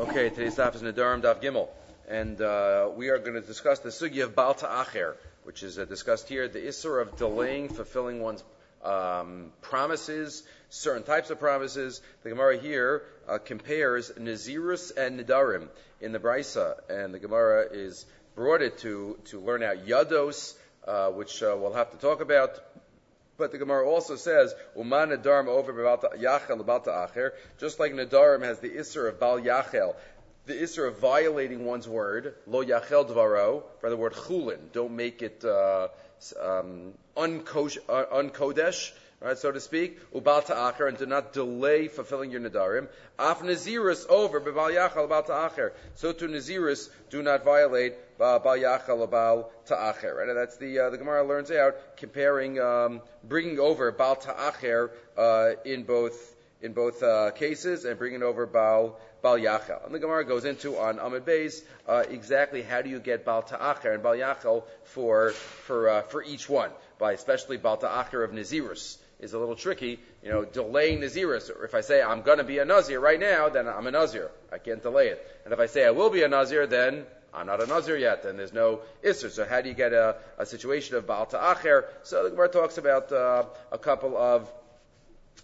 Okay, today's stop is Nadarim Daf Gimel, and uh, we are going to discuss the sugi of Baal Ta'acher, which is uh, discussed here, the issur of delaying fulfilling one's um, promises, certain types of promises. The Gemara here uh, compares Nazirus and Nidarim in the Brisa, and the Gemara is brought it to, to learn out Yados, uh, which uh, we'll have to talk about. But the Gemara also says, Uman Nadarim over Yachel about Acher, just like Nadarim has the Isser of Bal Yachel, the Isser of violating one's word, Lo Yachel Dvaro, for the word Chulin, don't make it uh, um, unkodesh, right, so to speak, ubal ta'acher, and do not delay fulfilling your nadarim. Af nazirus over b'bal yachal bal ta'acher. So to nazirus, do not violate bal yachal bal ta'acher. Right, and that's the uh, the Gemara learns out comparing, um, bringing over bal ta'acher uh, in both in both uh, cases and bringing over bal bal yachal. And the Gemara goes into on Amid Beis uh, exactly how do you get bal ta'acher and bal yachal for for uh, for each one by especially bal ta'acher of nazirus is a little tricky. You know, delaying Naziris. Or if I say I'm going to be a Nazir right now, then I'm a Nazir. I can't delay it. And if I say I will be a Nazir, then I'm not a Nazir yet, then there's no Isser. So how do you get a, a situation of Baal Ta'acher? So the Gemara talks about uh, a couple of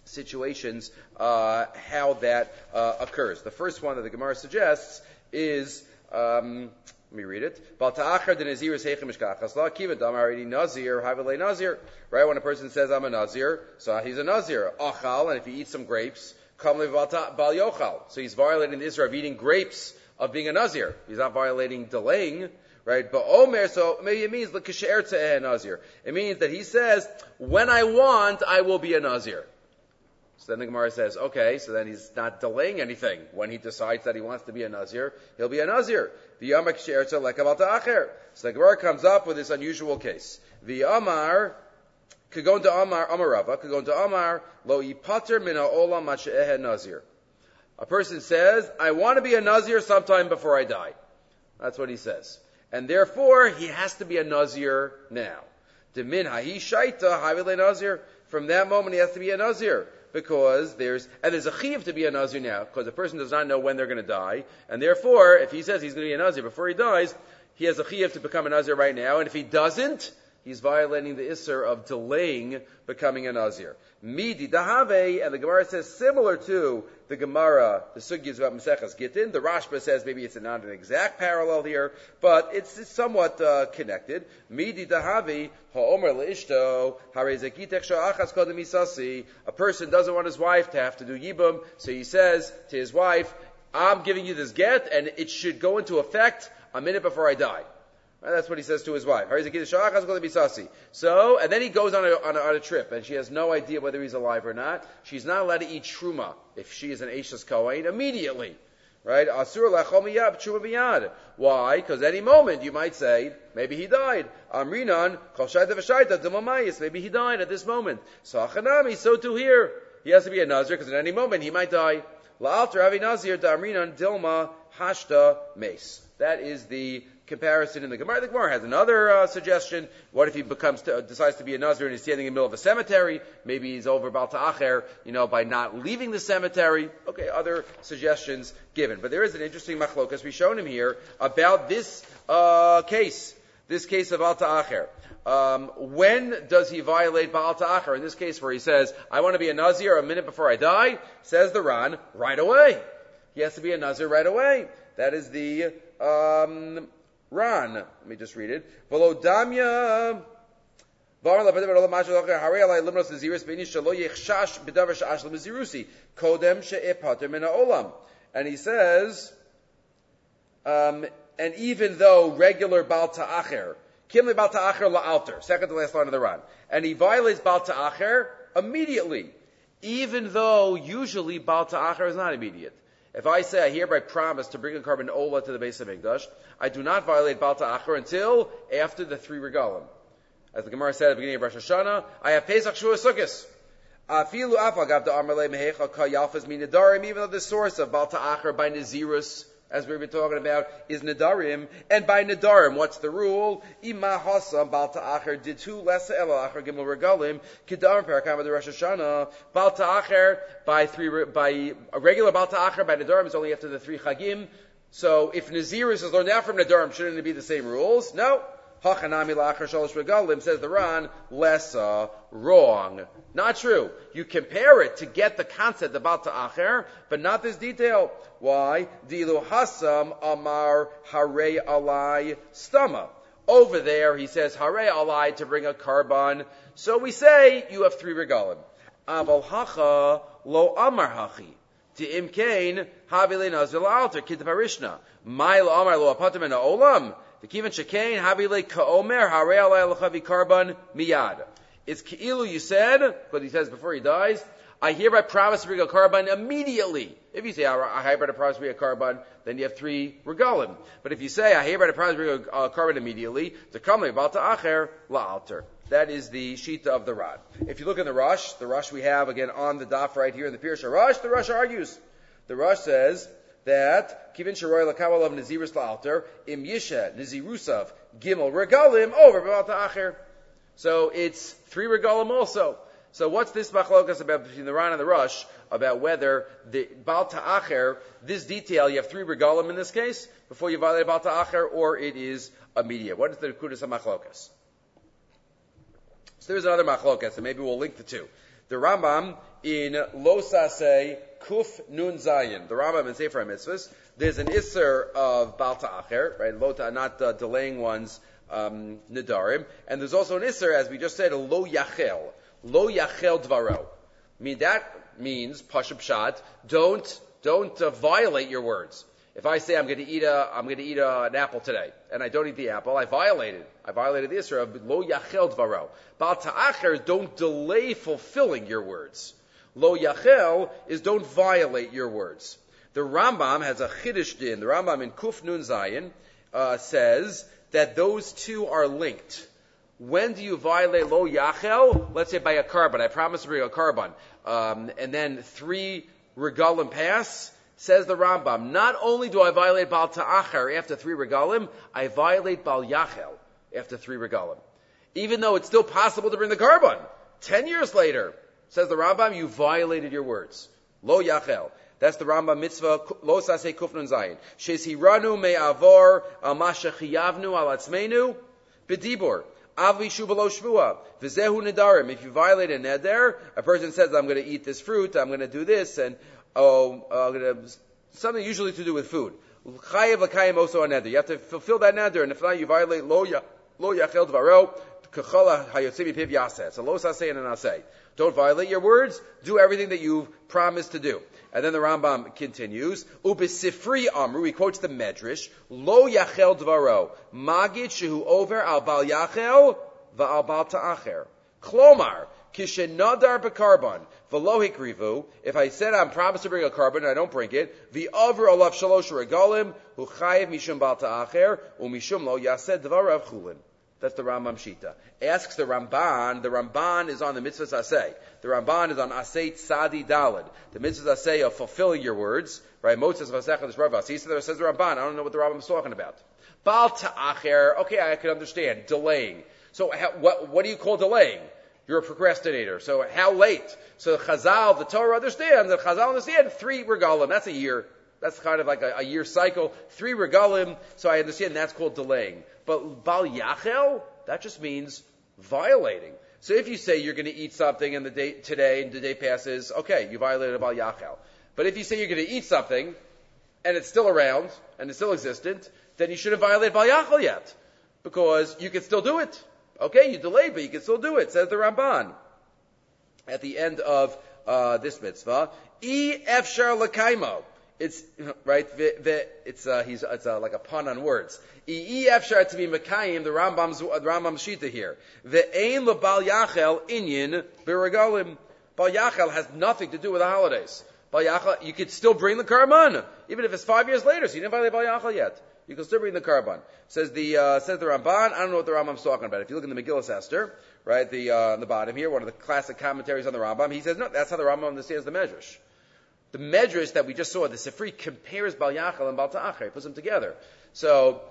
situations, uh, how that uh, occurs. The first one that the Gemara suggests is um, let me read it. Balta'achar de nazir is heichem mishkachasla. Kiva already nazir, nazir. Right? When a person says, I'm a nazir, so he's a nazir. Achal, and if he eats some grapes, kam bal yochal. So he's violating the Isser of eating grapes of being a nazir. He's not violating delaying. Right? But Omer, so maybe it means nazir. It means that he says, when I want, I will be a nazir. So then the Gemara says, okay, so then he's not delaying anything. When he decides that he wants to be a Nazir, he'll be a Nazir. The Yamak She'erza Lekavat Acher. So the Gemara comes up with this unusual case. The Amar, could go into Amar, Amarava, could go into Amar, Lo Yipater Mina Olam Masha'ehe Nazir. A person says, I want to be a Nazir sometime before I die. That's what he says. And therefore, he has to be a Nazir now. Demin Hahi Shaita Nazir. From that moment, he has to be a Nazir because there's and there's a chiv to be a nazir now because a person does not know when they're going to die, and therefore, if he says he's going to be a nazir before he dies, he has a chiv to become a nazir right now, and if he doesn't, he's violating the isser of delaying becoming a nazir. Midi dahave, and the Gemara says similar to the Gemara, the sugyas about Maseches Gittin. The Rashba says maybe it's not an exact parallel here, but it's, it's somewhat uh, connected. Midi dahavi ha'omer leishto harezekitek sha'achas kodem isasi. A person doesn't want his wife to have to do yibum, so he says to his wife, "I'm giving you this get, and it should go into effect a minute before I die." Right, that's what he says to his wife. So, and then he goes on a, on a, on a trip, and she has no idea whether he's alive or not. She's not allowed to eat truma if she is an Ashes Kohen immediately. Right? Asur lachomiyab truma biyad. Why? Because any moment you might say, maybe he died. Amrinan, Maybe he died at this moment. So achanami, so too here. He has to be a Nazir, because at any moment he might die. La'alter avi Nazir, da'amrinan dilma hashta mace. That is the comparison in the Gemara. The Gemara has another uh, suggestion. What if he becomes to, uh, decides to be a Nazir and he's standing in the middle of a cemetery? Maybe he's over Baal Ta'acher, you know, by not leaving the cemetery. Okay, other suggestions given. But there is an interesting machlokas we've shown him here about this uh, case, this case of Baal Ta'acher. Um, when does he violate Baal Ta'acher? In this case where he says, I want to be a Nazir a minute before I die, says the Ran, right away. He has to be a Nazir right away. That is the um, Ran. Let me just read it. And he says, um, and even though regular Baal Ta'acher, Kimli Baal Ta'acher La'alter, second to last line of the Ran, and he violates Baal Ta'acher immediately, even though usually Baal Ta'acher is not immediate. If I say I hereby promise to bring a korban ola to the base of English, I do not violate Balta Achar until after the three regalim. As the Gemara said at the beginning of Rosh Hashanah, I have Pesach Shua minadarim, even though the source of Balta Achar by Nazirus as we've been talking about, is Nadarim. And by Nadarim, what's the rule? Ima Hasam Balta Acher did two less El Acher Gimel Regalim Kedarim Parakam the Rosh Hashanah Balta Acher by three by a regular Balta Acher by Nadarim is only after the three Chagim. So if Naziris is learned out from Nadarim, shouldn't it be the same rules? No. Hachanami lachar shalosh regalim says the Ran lessa wrong. Not true. You compare it to get the concept about the acher, but not this detail. Why? Dilu hasam amar hare alai stama. Over there, he says hare alai to bring a korban. So we say you have three regalim. Aval hacha lo amar hachi. To imkain havile nazil alter kid parishna. Mile amar lo apatim in olam. Miyad. It's ki'ilu you said, but he says before he dies, I hereby promise to bring a korban immediately. If you say, I hereby promise to bring a korban, then you have three regalim. But if you say, I hereby promise to bring a, korban immediately, to come about to acher, la'alter. That is the shita of the Ran. If you look in the Rosh, the Rosh we have again on the daf right here in the Pirsha Rosh, the Rosh argues. The Rosh says, that kivin sharoy lakabel of nazirus la'alter im yisha nazirusav gimel regalim over b'alta acher. So it's three regalim also. So what's this machlokas about between the Ran and the Rosh about whether the Balta Acher, this detail, you have three regalim in this case before you violate Balta Acher, or it is a media. What is the Kudas machlokas? So there's another machlokas, and maybe we'll link the two. The Rambam in Losase Kuf Nun Zayin, the Rambam in Sefer Mitzvahs, there's an Isser of Balta Acher, right? Lota, not uh, delaying one's um, Nidarim. And there's also an Isser, as we just said, Lo Yachel. Lo Yachel Dvaro. I mean, that means, Pashab Shat, don't, don't uh, violate your words. If I say I'm going to eat a, I'm going to eat a, an apple today, and I don't eat the apple, I violated. I violated the Isser of lo yachel dvaro. Bal ta'acher, don't delay fulfilling your words. Lo yachel is don't violate your words. The Rambam has a chiddush din. The Rambam in Kuf Nun Zayin uh, says that those two are linked. When do you violate lo yachel? Let's say by a korban. I promise to bring a korban. Um, and then three regalim pass. Says the Rambam, not only do I violate Bal Ta'achar after three regalim, I violate Bal Yachel after three regalim. Even though it's still possible to bring the korban. Ten years later, says the Rambam, you violated your words. Lo Yachel. That's the Rambam mitzvah, lo sase kufnun zayin. Sheshiranu me'avor al mashachiyavnu al atzmenu b'dibor. Avli shubalo. V'zehu nedarim. If you violate a neder, a person says, I'm going to eat this fruit, I'm going to do this, and oh, uh, something usually to do with food. Chayev l'kayim also a neder. You have to fulfill that neder, and if not, you violate lo yachel dvaro kachala hayotzimi piv yaseh. Lo saseh and aseh. Don't violate your words. Do everything that you've promised to do. And then the Rambam continues, Ubisifri Amru, he quotes the Medrash, Lo Yachel Dvaro, Magid Shehu Over Al Bal Yachel, Va'al Bal Ta'acher. Klomar, Kishenadar Bekarbon, Velohik Rivu, if I said I'm promised to bring a korban and I don't bring it, the over Olav Shalosh Regalim, Huchayev Mishum Bal Ta'acher, Umishum Lo Yased Dvarav Chulin. That's the Rambam Shita. Asks the Ramban, the Ramban is on the mitzvah asay. The Ramban is on asay tzadi dalid. The mitzvah asay of fulfilling your words, right? Moses v'asechad ravas. He says the Ramban. I don't know what the Rambam is talking about. Bal ta'acher. Okay, I can understand. Delaying. So what, what do you call delaying? You're a procrastinator. So how late? So Chazal, the Torah understands that Chazal understand three regalim. That's a year. That's kind of like a, a year cycle. Three regalim. So I understand that's called delaying. But Bal Yachel, that just means violating. So if you say you're going to eat something and the day, today and the day passes, okay, you violated Bal Yachel. But if you say you're going to eat something and it's still around and it's still existent, then you shouldn't violate Bal Yachel yet. Because you can still do it. Okay, you delayed, but you can still do it, says the Ramban. At the end of uh, this mitzvah, E efshar lakaimo. It's right. It's uh, he's it's uh, like a pun on words. Efshar to be mekayim the Rambam's the Rambam's shita here. The ein lebal yachel inyan biragolim. Bal yachel has nothing to do with the holidays. Bal yachel, you could still bring the karban even if it's five years later. So you didn't violate bal yachel yet. You can still bring the karban. Says the uh, says the Ramban. I don't know what the Rambam's talking about. If you look in the Megillah Esther, right, the uh, on the bottom here, one of the classic commentaries on the Rambam, he says no, that's how the Rambam understands the measures. The medrash that we just saw, the Sifri compares Bal Yachal and Bal Ta'acher, puts them together. So,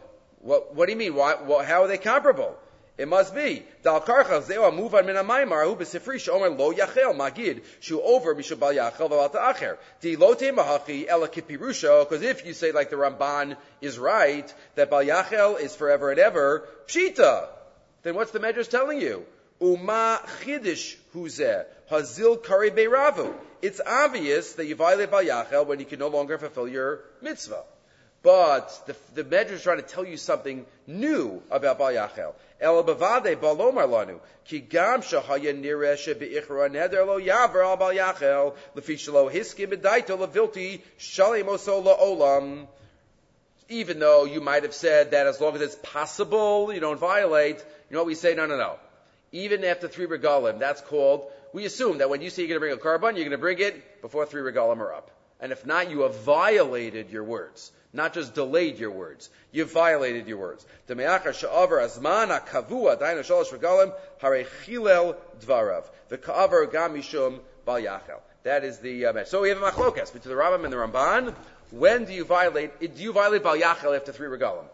what, what do you mean? Why, what, how are they comparable? It must be. Dal karchas zeo amuvan min amaymar hu besifri shomer lo yachel magid shu over mishu bal yachel v'al ta'acher. Di lo mahachi ela kipirusho because if you say like the Ramban is right that bal yachel is forever and ever pshita, then what's the medrash telling you? Uma chidish huzeh hazil kari beiravu. It's obvious that you violate bal when you can no longer fulfill your mitzvah. But the, the Medrash is trying to tell you something new about Bal Yachel. El bavade balomar lanu ki gam shahaya nireshe beichra neder lo yaver al Bal Yachel lefi shalo hiskim bedaito levilti shalem olam. Even though you might have said that as long as it's possible, you don't violate, you know what we say? No, no, no. Even after three regalim, that's called, we assume that when you say you're going to bring a korban, you're going to bring it before three regalim are up. And if not, you have violated your words not just delayed your words. You've violated your words. The. That is the uh, so we have a machlokas between the Rambam and the Ramban. When do you violate? Do you violate bal yachel after three regalim,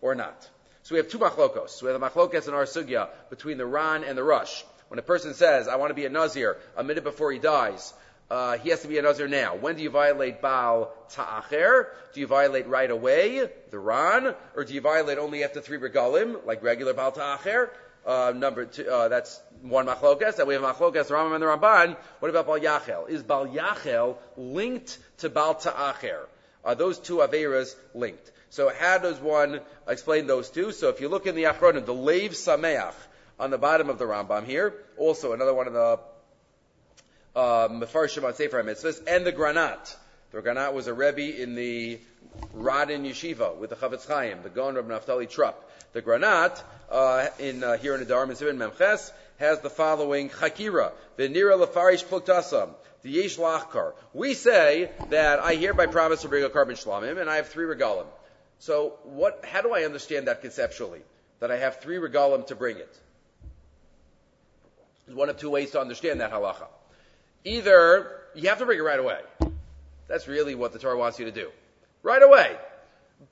or not? So we have two machlokos. So we have a machlokas in our sugya between the Ran and the Rosh. When a person says, "I want to be a nazir," a minute before he dies, uh, he has to be a Nazir now. When do you violate Baal Ta'acher? Do you violate right away, the Ran, or do you violate only after three regalim, like regular Baal Ta'acher? Uh, number two, uh, that's one machlokas. That we have machlokas, the Rambam and the Ramban. What about Baal Yachel? Is Baal Yachel linked to Baal Ta'acher? Are those two Averas linked? So how does one explain those two? So if you look in the Achronim, the Lev Sameach on the bottom of the Rambam here, also another one of the Mefarshim on Sefer HaMitzvahs, and the Granat. The Granat was a Rebbe in the Radin Yeshiva with the Chafetz Chaim, the Gon of Naftali Trop. The Granat, uh, in, uh, here in the Dharma Sivin Memches, has the following Chakira, the Nira Lefarish Pluktasam, the Yesh Lachkar. We say that I hereby promise to bring a korban shlamim, and I have three regalim. So what, how do I understand that conceptually? That I have three regalim to bring it? There's one of two ways to understand that halacha. Either you have to bring it right away. That's really what the Torah wants you to do. Right away.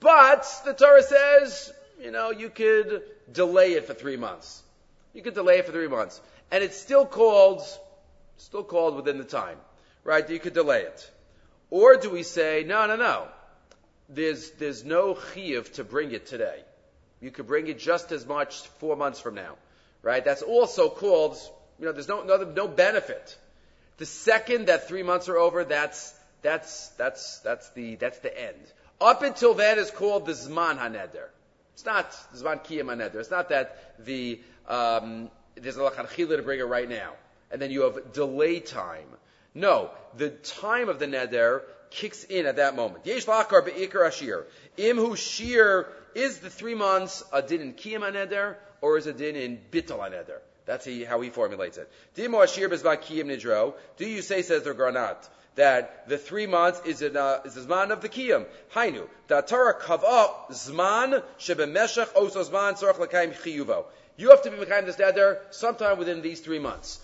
But the Torah says, you know, you could delay it for three months. You could delay it for three months. And it's still called, still called within the time. Right? You could delay it. Or do we say, no, no, no. There's, there's no chiyuv to bring it today. You could bring it just as much four months from now. Right? That's also called, you know, there's no, no, no benefit the second that three months are over, that's, that's, that's, that's the, that's the end. Up until then is called the Zman HaNeder. It's not Zman Kiyam HaNeder. It's not that the, um, there's a Lachanchila to bring it right now. And then you have delay time. No, the time of the Neder kicks in at that moment. Yesh Lachar Be'ikar Ashir. im Imhu Shir, is the three months a din in Kiyam HaNeder, or is a din in Bittel HaNeder? That's he, how he formulates it. Dimo ashir bezmakiyim nidro. Do you say, says the Granat, that the three months is, in, uh, is the zman of the kiyam? Hainu. Da Torah kava zman shebemeshach oso zman tzorach l'kaim chiyuvo. You have to be behind this neder sometime within these three months.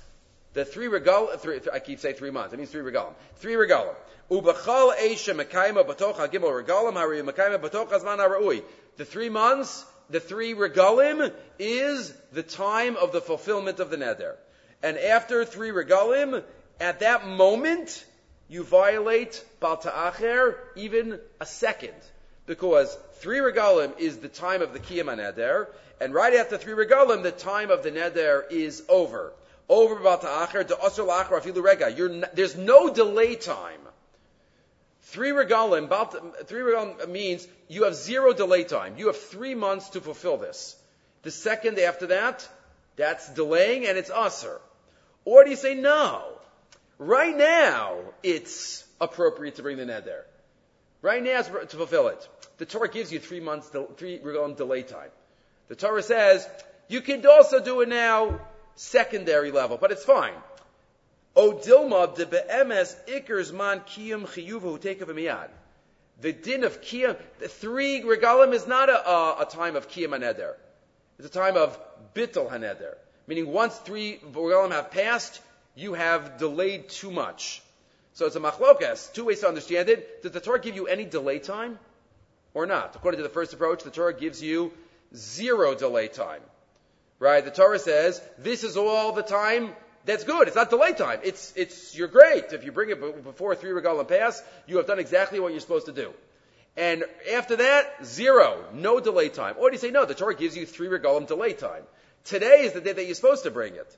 The three regal, three, I keep saying three months. It means three regalim. Three regalim. Ubachal eisha mekayma batocha gimel regalim hari mekayma batocha zman haraui. The three months the three regalim is the time of the fulfillment of the neder. And after three regalim, at that moment, you violate Bal Ta'acher even a second. Because three regalim is the time of the Kiyam neder, and right after three regalim, the time of the neder is over. Over Bal Ta'acher, to Asr Lachar Afilu Rega. There's no delay time. Three regalim, three regalim means you have zero delay time. You have three months to fulfill this. The second after that, that's delaying and it's usr. Or do you say no? Right now, it's appropriate to bring the neder. Right now, to fulfill it. The Torah gives you three months, three regalim delay time. The Torah says you can also do it now, secondary level, but it's fine. De be'emes ikers man kiyum chiyuvu. The din of kiyum, the three regalim is not a, a, a time of kiyum haneder. It's a time of bittel haneder. Meaning once three regalim have passed, you have delayed too much. So it's a machlokas. Two ways to understand it. Does the Torah give you any delay time or not? According to the first approach, the Torah gives you zero delay time. Right? The Torah says, this is all the time that's good. It's not delay time. It's, it's, you're great. If you bring it before three regalim pass, you have done exactly what you're supposed to do. And after that, zero. No delay time. Or do you say, no, the Torah gives you three regalim delay time. Today is the day that you're supposed to bring it.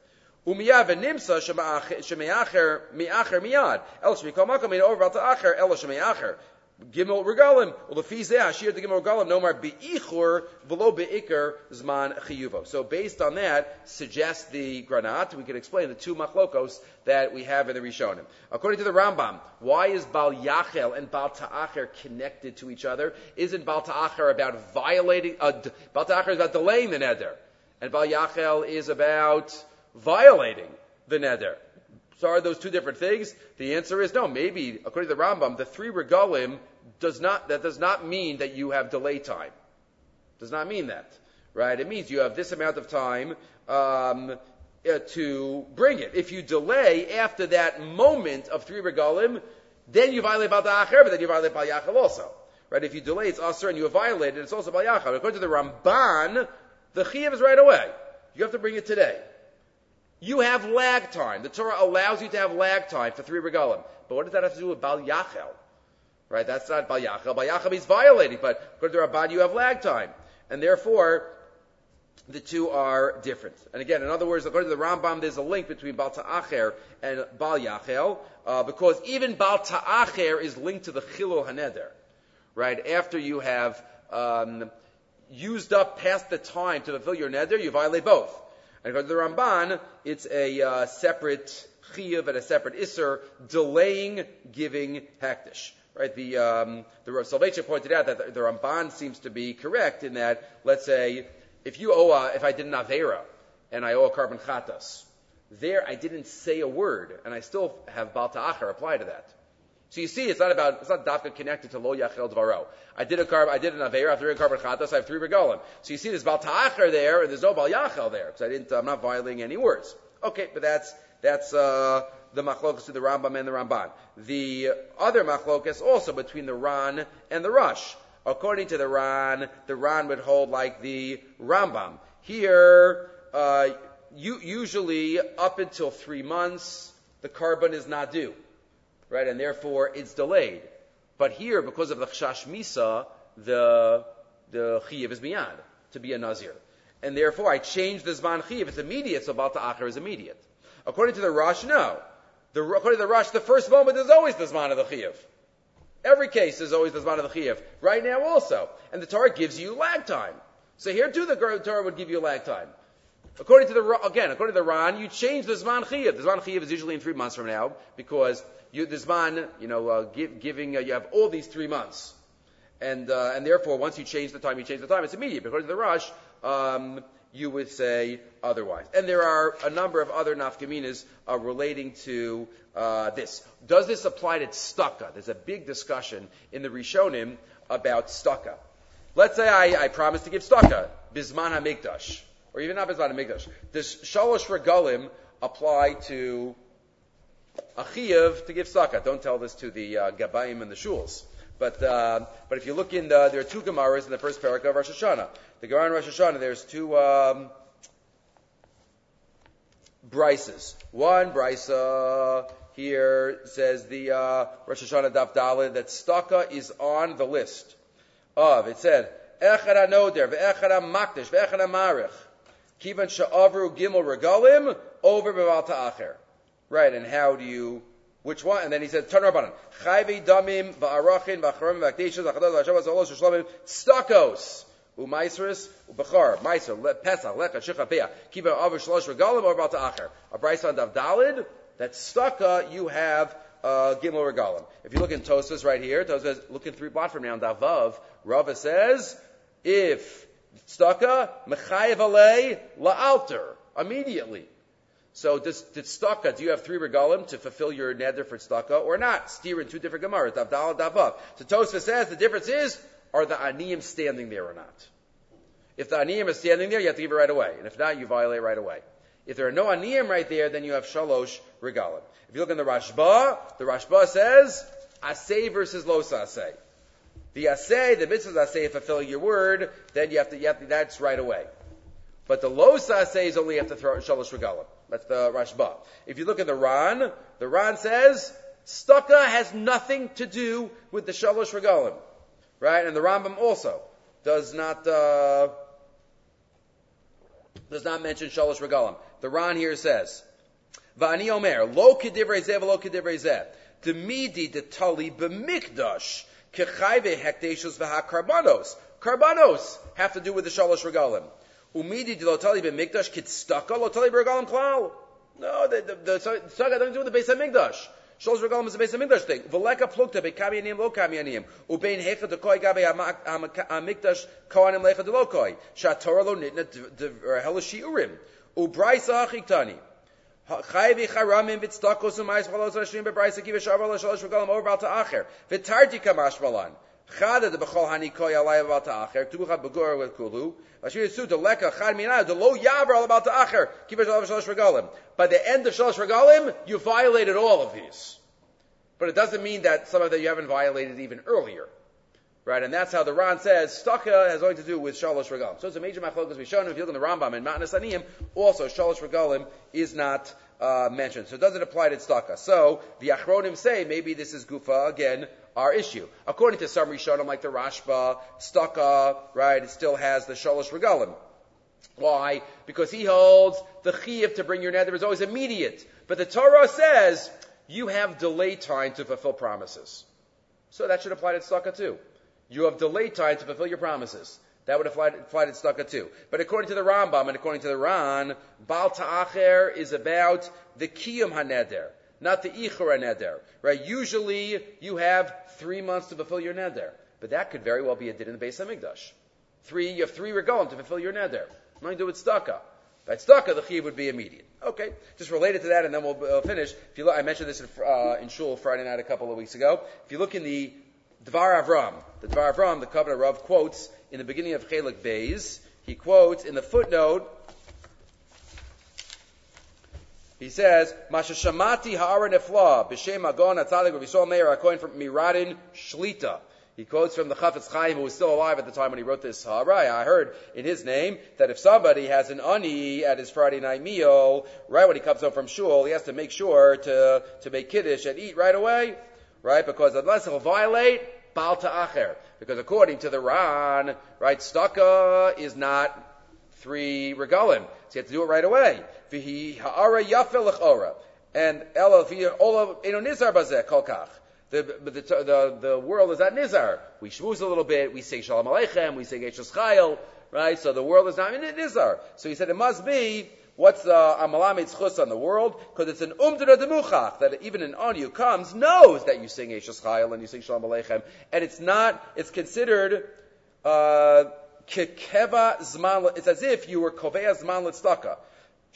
Gimel regalim. Zeh ashir the gimel regalim nomar beichur beikar zman chiyuvo. So based on that, suggests the granat. We can explain the two machlokos that we have in the Rishonim. According to the Rambam, why is Bal Yachel and Bal Ta'acher connected to each other? Isn't Bal Ta'acher about violating? Uh, Bal Ta'acher is about delaying the neder, and Bal Yachel is about violating the neder. So are those two different things? The answer is no. Maybe, according to the Rambam, the three regalim does not, that does not mean that you have delay time. Does not mean that. Right? It means you have this amount of time, um, uh, to bring it. If you delay after that moment of three regalim, then you violate Bal Acher, but then you violate Bal Yachal also. Right? If you delay, it's Aser, and you have violated, it's also Bal Yachal. According to the Ramban, the Chiyav is right away. You have to bring it today. You have lag time. The Torah allows you to have lag time for three regalim. But what does that have to do with Bal Yachel? Right? That's not Bal Yachel. Bal Yachel means violating, but according to Ramban, you have lag time. And therefore, the two are different. And again, in other words, according to the Rambam, there's a link between Bal Ta'acher and Bal Yachel, uh, because even Bal Ta'acher is linked to the Chilul Haneder. Right? After you have um, used up past the time to fulfill your neder, you violate both. And according to the Ramban, it's a uh, separate chiyuv and a separate isser, delaying giving hektish. Right? The um, the Soloveitchik pointed out that the, the, Ramban seems to be correct in that, let's say, if you owe, a, if I did an avera and I owe a korban chatas, there I didn't say a word, and I still have bal ta'achar apply to that. So you see, it's not about, it's not dafka connected to lo yachel dvaro. I did a carb, I did an aver, after a korban chatas, I have three regalim. So you see there's bal ta'acher there, and there's no bal yachel there, because I didn't, I'm not violating any words. Okay, but that's, that's, uh, the machlokas to the Rambam and the Ramban. The other machlokas also between the Ran and the Rosh. According to the Ran, the Ran would hold like the Rambam. Here, uh, you, usually up until three months, the korban is not due right? And therefore it's delayed. But here, because of the chash misa, the the chiyav is miyad to be a nazir, and therefore I change the zman chiyav. It's immediate, so bal ta'achar is immediate. According to the Rosh, no. The, according to the Rosh, the first moment is always the zman of the chiyav. Every case is always the zman of the chiyav. Right now also, and the Torah gives you lag time. So here too, the Torah would give you lag time. According to the again, according to the Ran, you change the zman chiyav. The zman chiyav is usually in three months from now because you, the Zman, you know, uh, give, giving, uh, you have all these three months. And, uh, and therefore, once you change the time, you change the time, it's immediate. According to the Rosh, um, you would say otherwise. And there are a number of other nafkaminas uh, relating to uh, this. Does this apply to tzedakah? There's a big discussion in the Rishonim about tzedakah. Let's say I, I promise to give tzedakah, bisman hamikdash, or even not bisman hamikdash. Does shalosh regalim apply to a to give tzedakah. Don't tell this to the uh, gabayim and the shuls. But uh, but if you look in the, there are two gemaras in the first paragraph of Rosh Hashanah. The Gemara in Rosh Hashanah, there's two um, brises. One brisa here says the uh, Rosh Hashanah Daf Dalid that tzedakah is on the list of. It said echad anoder ve'echad makdish ve'echad marich kivan sha'avru gimel regalim over beval ta'acher. Right, and how do you, which one? And then he said, turn. Chayvi damim va'arachin va'charim va'akdeshas va'chadad va'shavas v'shlomim stakos. Umaisris, pesach, lecha, shicha, peah, kiba avar shlosh regalim, or about acher. A bryce on Dav Dalid, that staka, you have, uh, gimel regalim. If you look in Tosfos right here, Tosfos says, look in three blot from now, Davav, Rava says, if staka, mechayev alei, la'alter, immediately. So does, did do you have three regalim to fulfill your neder for tzedakah or not? Steer in two different gemaras, davdal davav. So Tosfos says the difference is, are the aniyim standing there or not? If the aniyim is standing there, you have to give it right away. And if not, you violate right away. If there are no aniyim right there, then you have shalosh regalim. If you look in the Rashba, the Rashba says asay versus los asay. The asay, the mitzvah asay, fulfilling your word, then you have to, you have to that's right away. But the los asay is only you have to throw shalosh regalim. That's the Rashba. If you look at the Ran, the Ran says stucca has nothing to do with the shalosh regalim, right? And the Rambam also does not uh, does not mention shalosh regalim. The Ran here says, "Va'ani omer lo kedivrei zeh lo kedivrei zeh demidi detali b'mikdash kechayve hekteshus v'hakarbanos." Karbanos have to do with the shalosh regalim. Umidi dilotali b'mikdash kitstaka lotali b'regalim klal. No, the, the, the, saga doesn't do with the base of Mikdash. Shalosh regalim is the base of Mikdash thing. V'leka plukta be'kami aniyim lo kami aniyim. Ubein hecha dekoi gabe ha-mikdash kohanim lecha de lo koi. Shatorah lo nitna helashi urim. Ubraisa achiktani. Chayvi charamim u'mayis chalos rashim bebraisa kiva shavar lo shalosh regalim over. V'tarti. Chada de b'chol with kulu. Yisu de leka chad de lo al. By the end of shalosh regalim, you violated all of these. But it doesn't mean that some of them you haven't violated even earlier. Right, and that's how the Ran says staka has nothing to do with shalosh regalim. So it's a major machlokas we shown if you look in the Rambam and Matnas Aniyim, also shalosh regalim is not uh, mentioned. So it doesn't apply to staka. So the Achronim say maybe this is gufa again our issue. According to some Rishonim like the Rashba, staka, right, it still has the shalosh regalim. Why? Because he holds the chiyuv to bring your nether is always immediate. But the Torah says you have delay time to fulfill promises. So that should apply to tzedakah too. You have delayed time to fulfill your promises. That would apply, apply to tzedakah too. But according to the Rambam and according to the Ran, Bal Ta'acher is about the Kiyum HaNeder, not the Ichur HaNeder. Right? Usually you have three months to fulfill your Neder. But that could very well be a did in the base of Migdash. Three, you have three regalim to fulfill your Neder. Nothing to do with tzedakah. By tzedakah, the chiyuv would be immediate. Okay, just related to that, and then we'll uh, finish. If you look, I mentioned this in, uh, in Shul Friday night a couple of weeks ago. If you look in the Dvar Avram, the Dvar Avram, the Kovner Rav quotes in the beginning of Chelik Beis, he quotes in the footnote, he says, Masha Shamati Ha'ara Nefla, B'Shem Agon Atzadik V'Yisrael Meir HaKohen from Miradin Shlita. He quotes from the Chafetz Chaim, who was still alive at the time when he wrote this Harai. I heard in his name that if somebody has an ani at his Friday night meal, right when he comes home from shul, he has to make sure to, to make kiddush and eat right away, right? Because unless he'll violate, bal ta'acher. Because according to the Ran, right, staka is not three regalim. So you have to do it right away. V'hi ha'ara yafel ora. And ela v'hi ola eno nizar bazeh kolkach. The, the, the, the, world is not Nizar. We shmooze a little bit, we say Shalom Aleichem, we say Eishes Chayil, right? So the world is not in Nizar. So he said it must be, what's the Amalamid Chus on the world? Because it's an Umdra Demuchach, that even an on comes, knows that you sing Eishes Chayil and you sing Shalom Aleichem. And it's not, it's considered, uh, Kekeva Zman, it's as if you were Kovea Zman Litzdaka.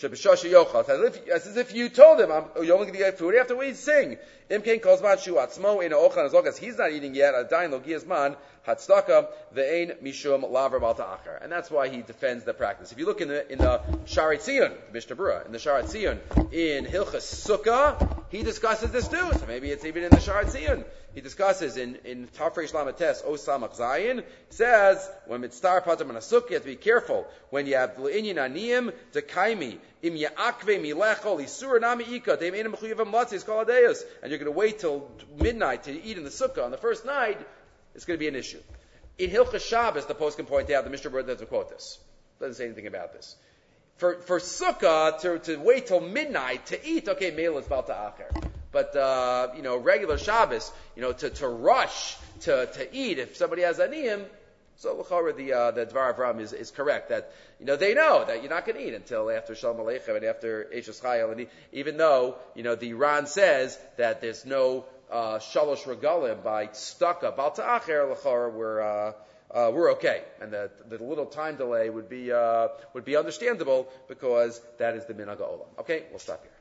As if you told him, I'm, you're only going to get food after we sing. Imkein kozman shu atzmo in ochan, as long as he's not eating yet, adain lo gizman, hatstaka, ve'ein mishum laver malta achar. And that's why he defends the practice. If you look in the, in the Sharet Zion, the Mishnah Berurah, in the Sharet Zion, in Hilchas Sukkah, he discusses this too. So maybe it's even in the Sharet Zion. He discusses in, in Tafresh Lamates, Osamach Zayin, says, when mitzvah patam and you have to be careful. When you have l'inyin aniyim, dekaimi, im ya'akve milechol, isur nami ika, deim enim chuyavam latzis. And you're going to wait till midnight to eat in the sukkah on the first night, it's going to be an issue. In Hilchas Shabbos, the post can point out, the Mishnah Berurah doesn't quote this. Doesn't say anything about this. For, for sukkah, to, to wait till midnight to eat, okay, meal is to acher. But, uh, you know, regular Shabbos, you know, to, to rush to, to eat if somebody has aniyim, so the uh, the Dvar Avram is, is correct that you know they know that you're not going to eat until after Shalom Aleichem and after Eishes Chayil, and even though you know the Iran says that there's no uh, Shalosh Regalim by Stucka Bal Ta'acher Lachar, we're uh, uh, we're okay, and the, the little time delay would be uh, would be understandable because that is the minhag olam. Okay, we'll stop here.